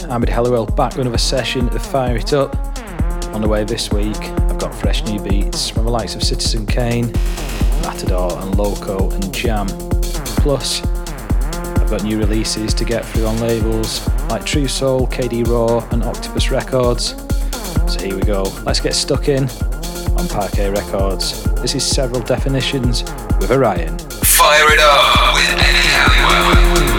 Hello, welcome. I'm Ed Halliwell back with another session of Fire It Up. On the way this week, I've got fresh new beats from the likes of Citizen Kane, Matador, and Loco and Jam. Plus, I've got new releases to get through on labels like Truesoul, KD Raw, and Octopus Records. So here we go. Let's get stuck in on Parquet Records. This is several definitions with Orion. Fire It Up with Eddie Halliwell.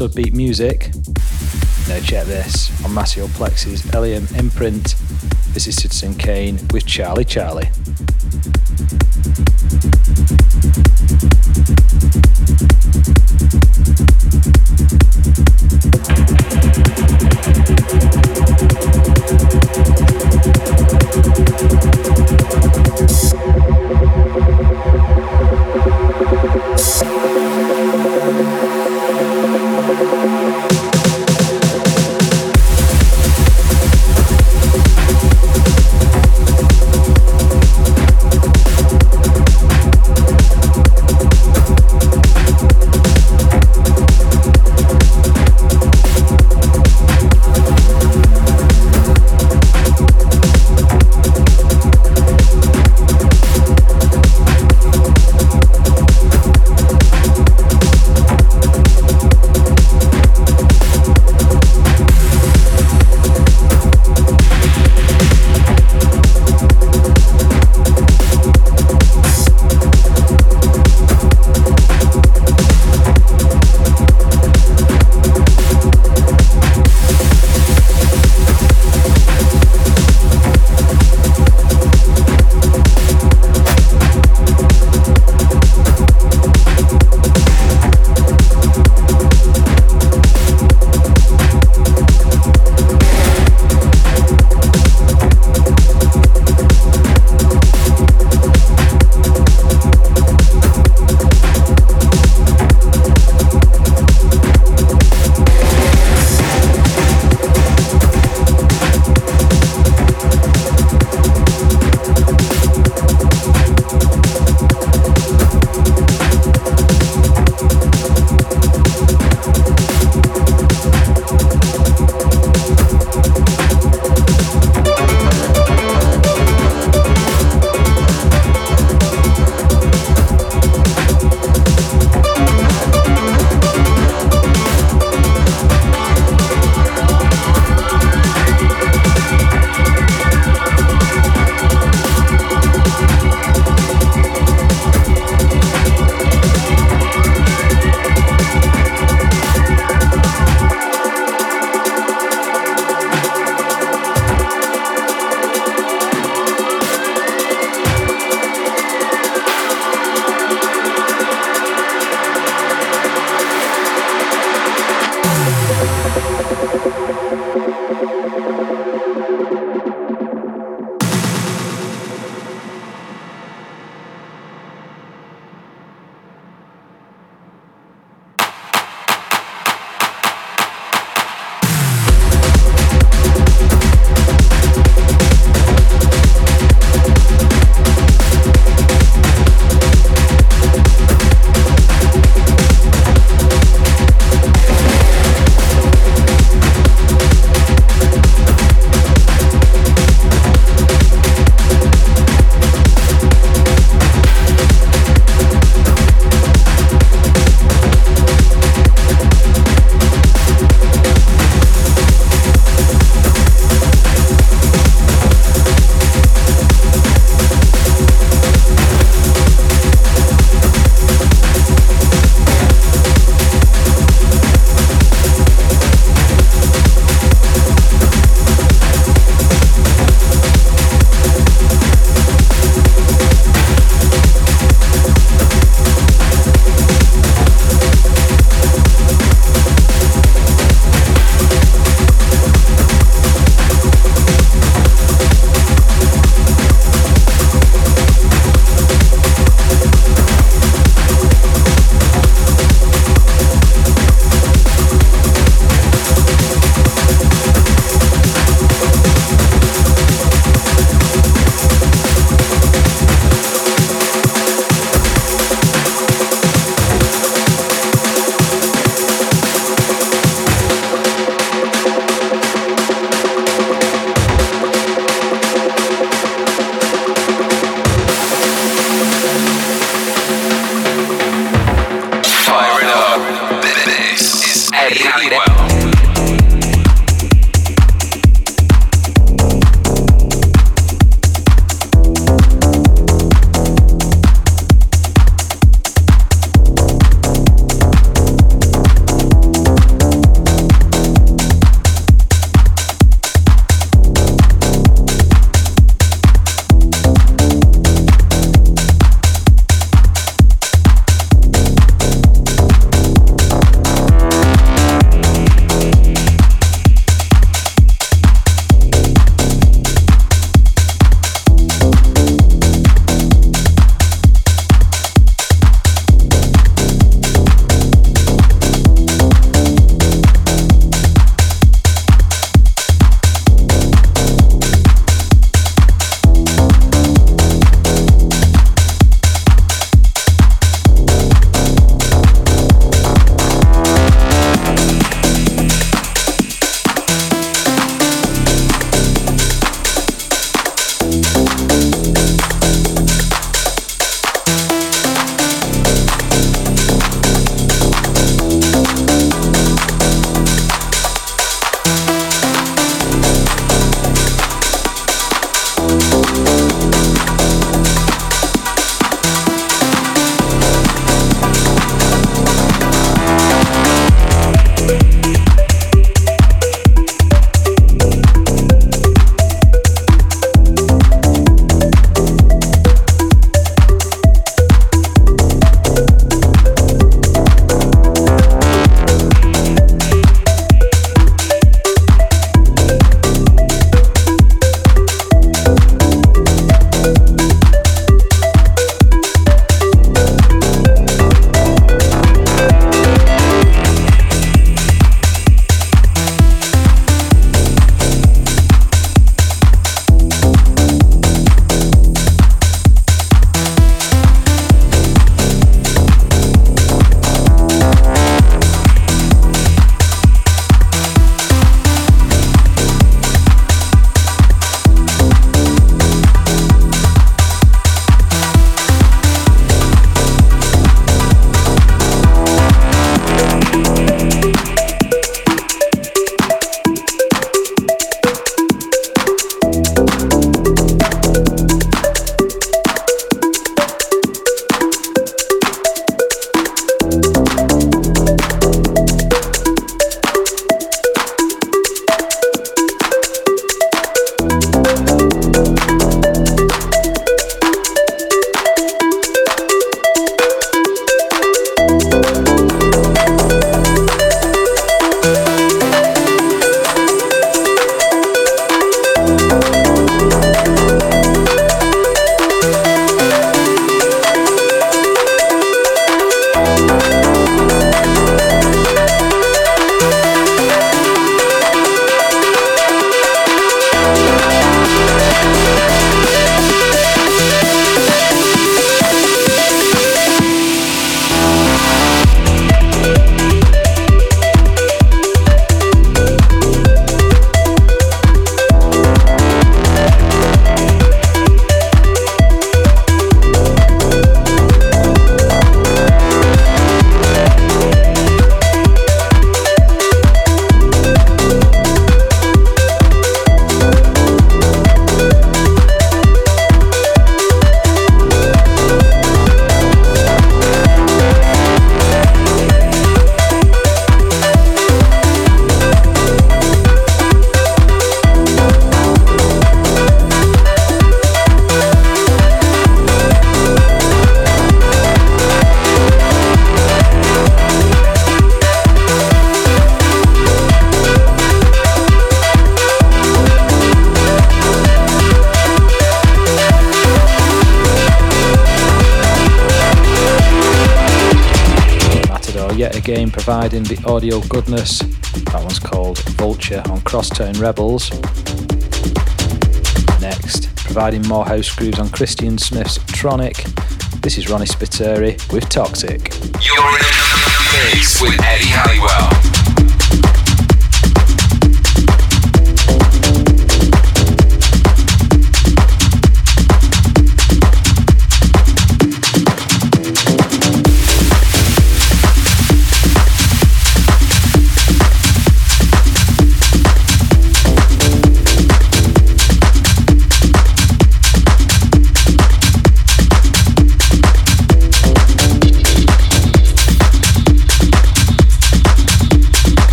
Subbeat Music. Now check this on Maceo Plex's Ellum imprint. This is Citizen Kane with Charlie Charlie. Audio goodness. That one's called Vulture on Crosstown Rebels. Next, providing more house grooves on Christian Smith's Tronic. This is Ronnie Spiteri with Toxic. You're in the mix with Eddie Halliwell.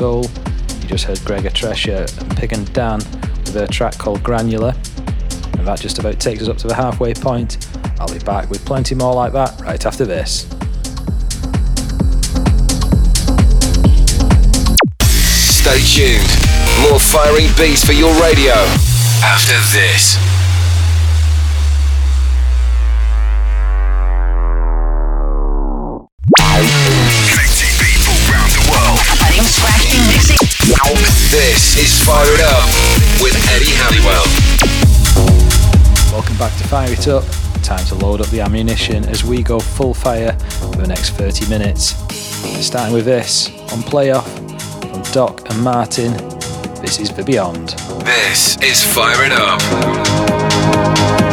Soul. You just heard Gregor Tresher and Pig and Dan with a track called Granular. And that just about takes us up to the halfway point. I'll be back with plenty more like that right after this. Stay tuned. More firing beats for your radio after this. Fire It Up with Eddie Halliwell. Welcome back to Fire It Up. Time to load up the ammunition as we go full fire for the next 30 minutes. Starting with this on playoff from Doc and Martin. This is The Beyond. This is Fire It Up.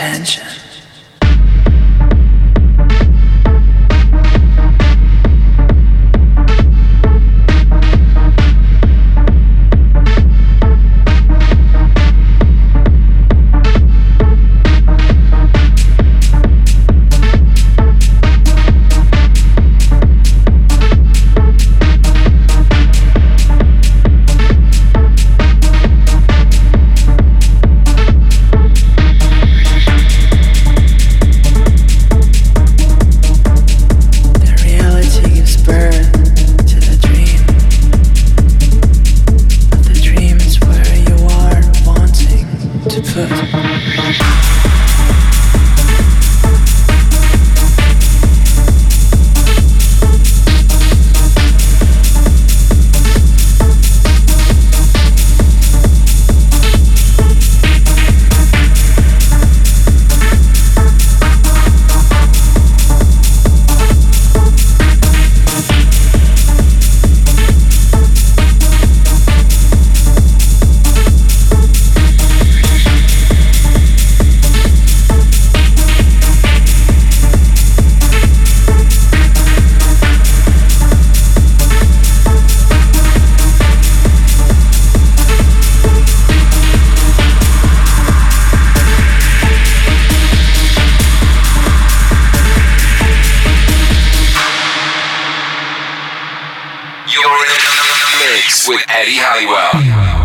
attention. mix with Eddie Halliwell.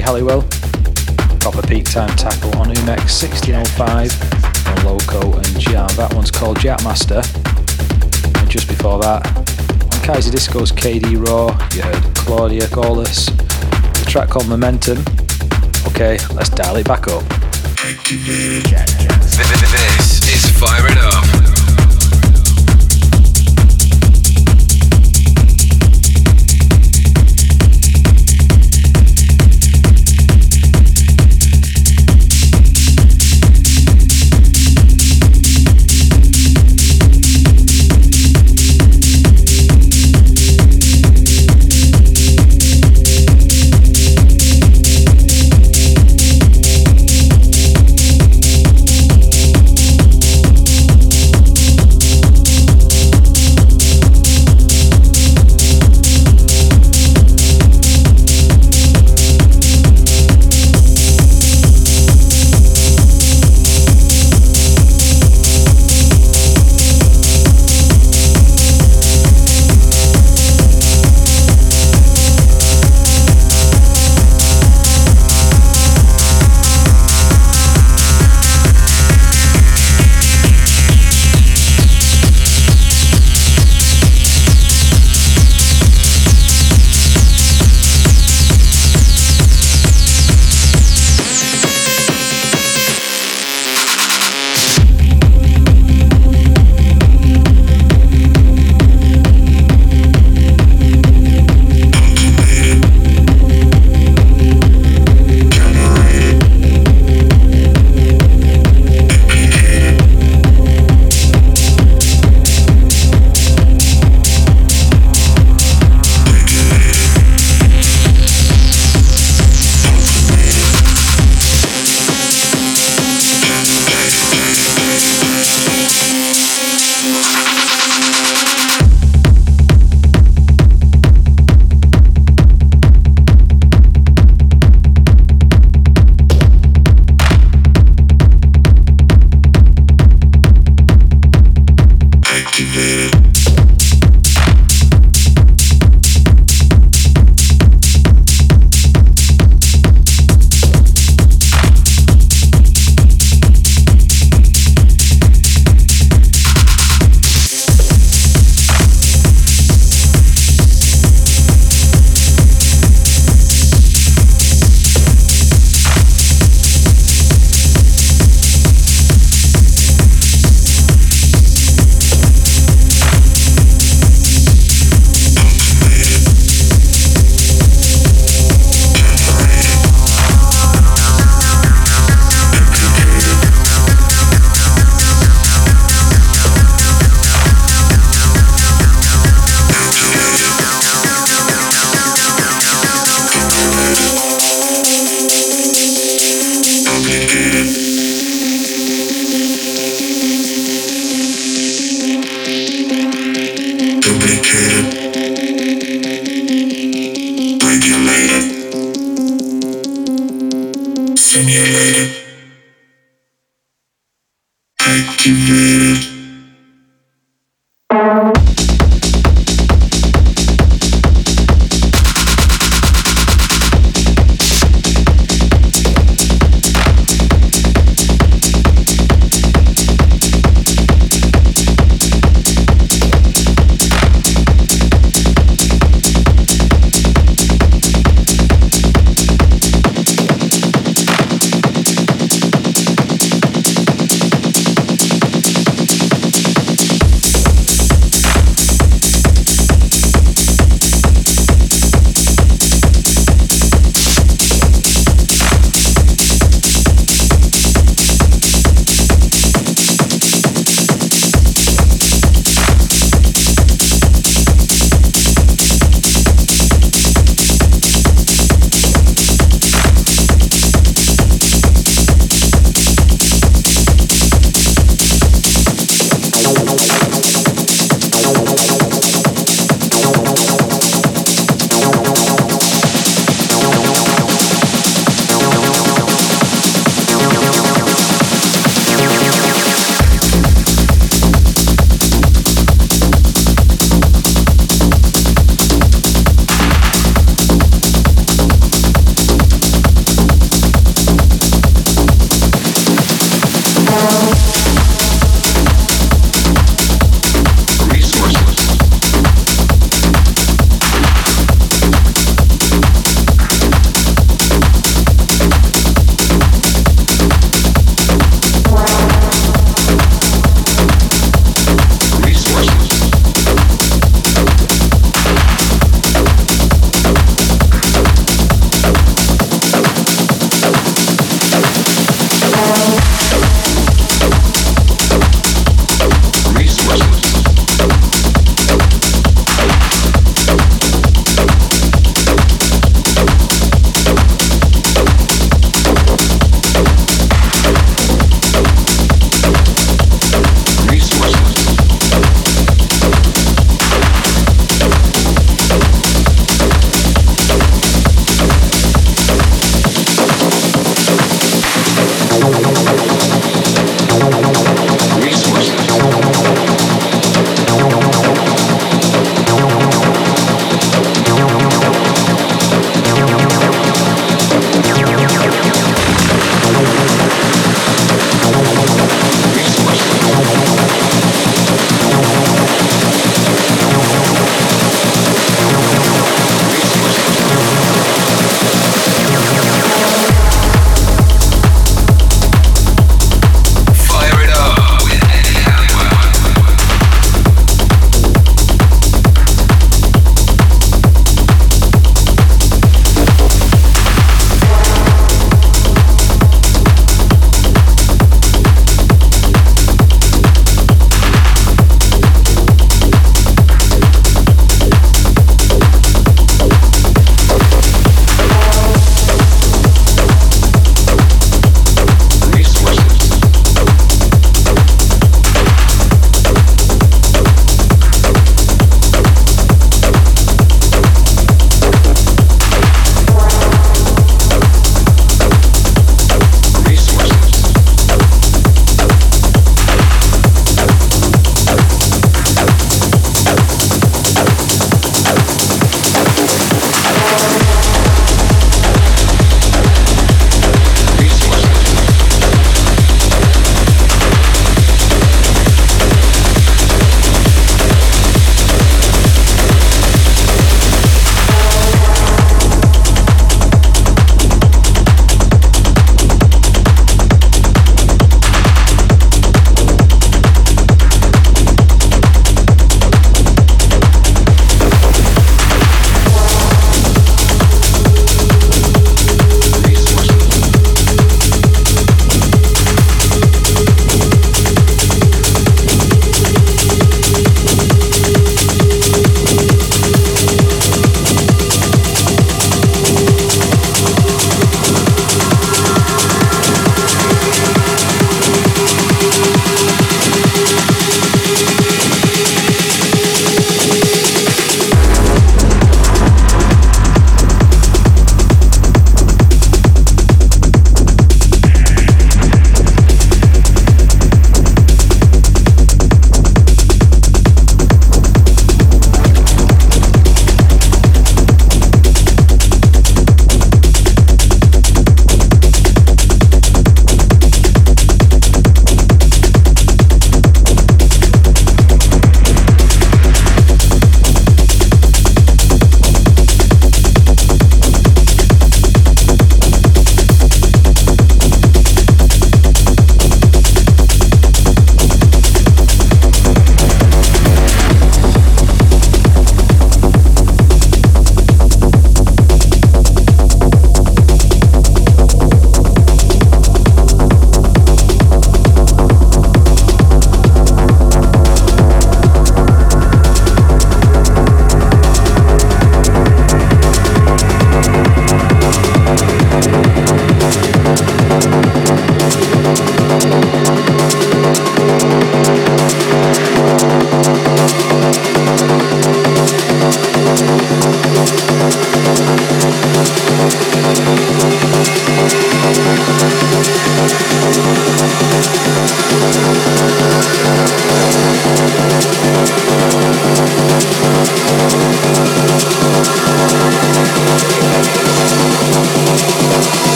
Halliwell. Proper peak time tackle on UMEK's 1605 on Loco and Jam. That one's called Jackmaster. And just before that, on Kaiserdisco's KD Raw, you heard Claudia Gaulis. The track called Momentum. Okay, let's dial it back up. This is Fire It Up.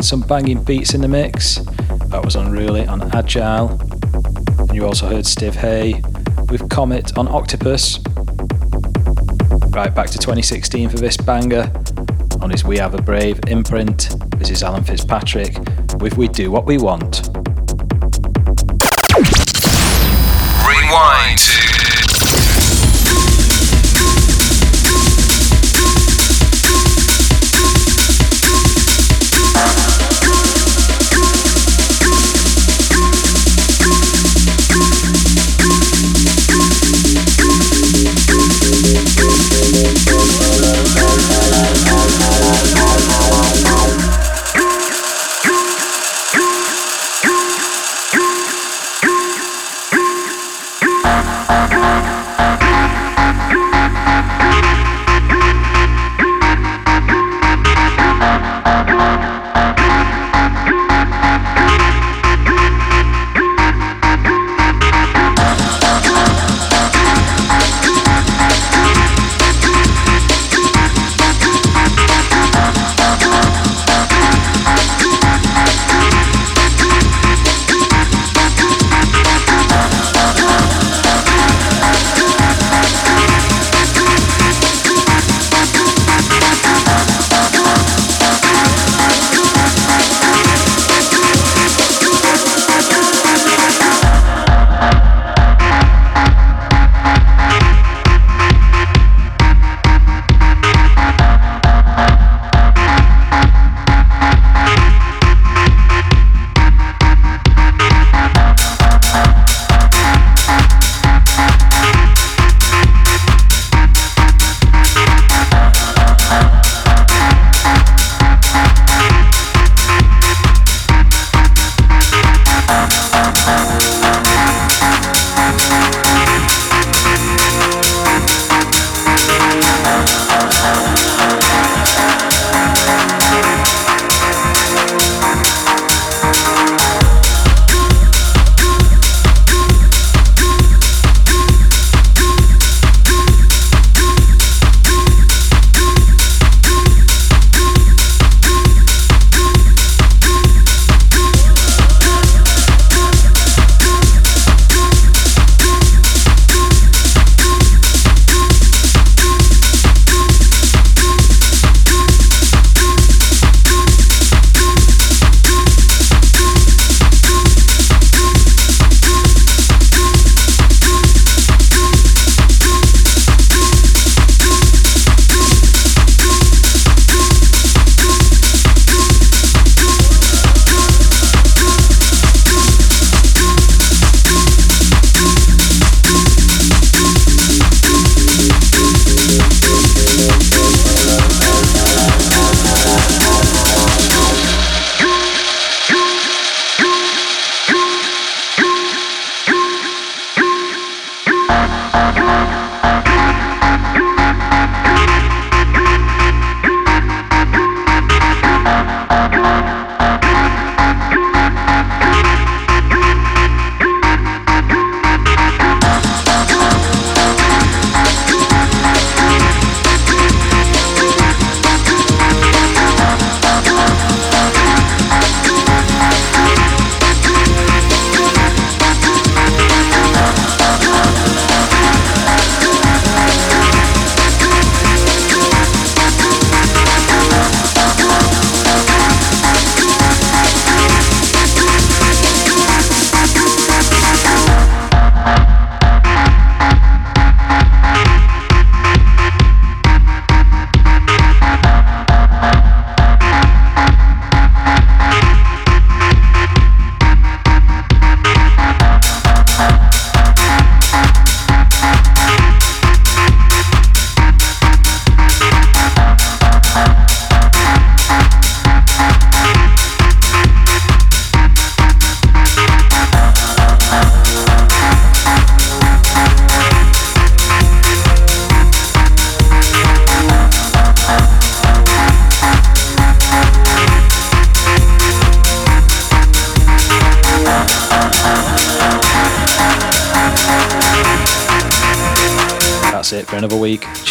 Some banging beats in the mix. That was Unruly on Agile. And you also heard Steve Hay with Comet on Octopus. Right back to 2016 for this banger on his We Are The Brave imprint. This is Alan Fitzpatrick with We Do What We Want. Rewind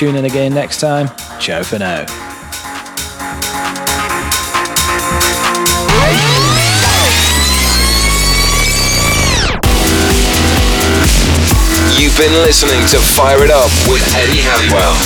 Tune in again next time. Ciao for now. You've been listening to Fire It Up with Eddie Halliwell.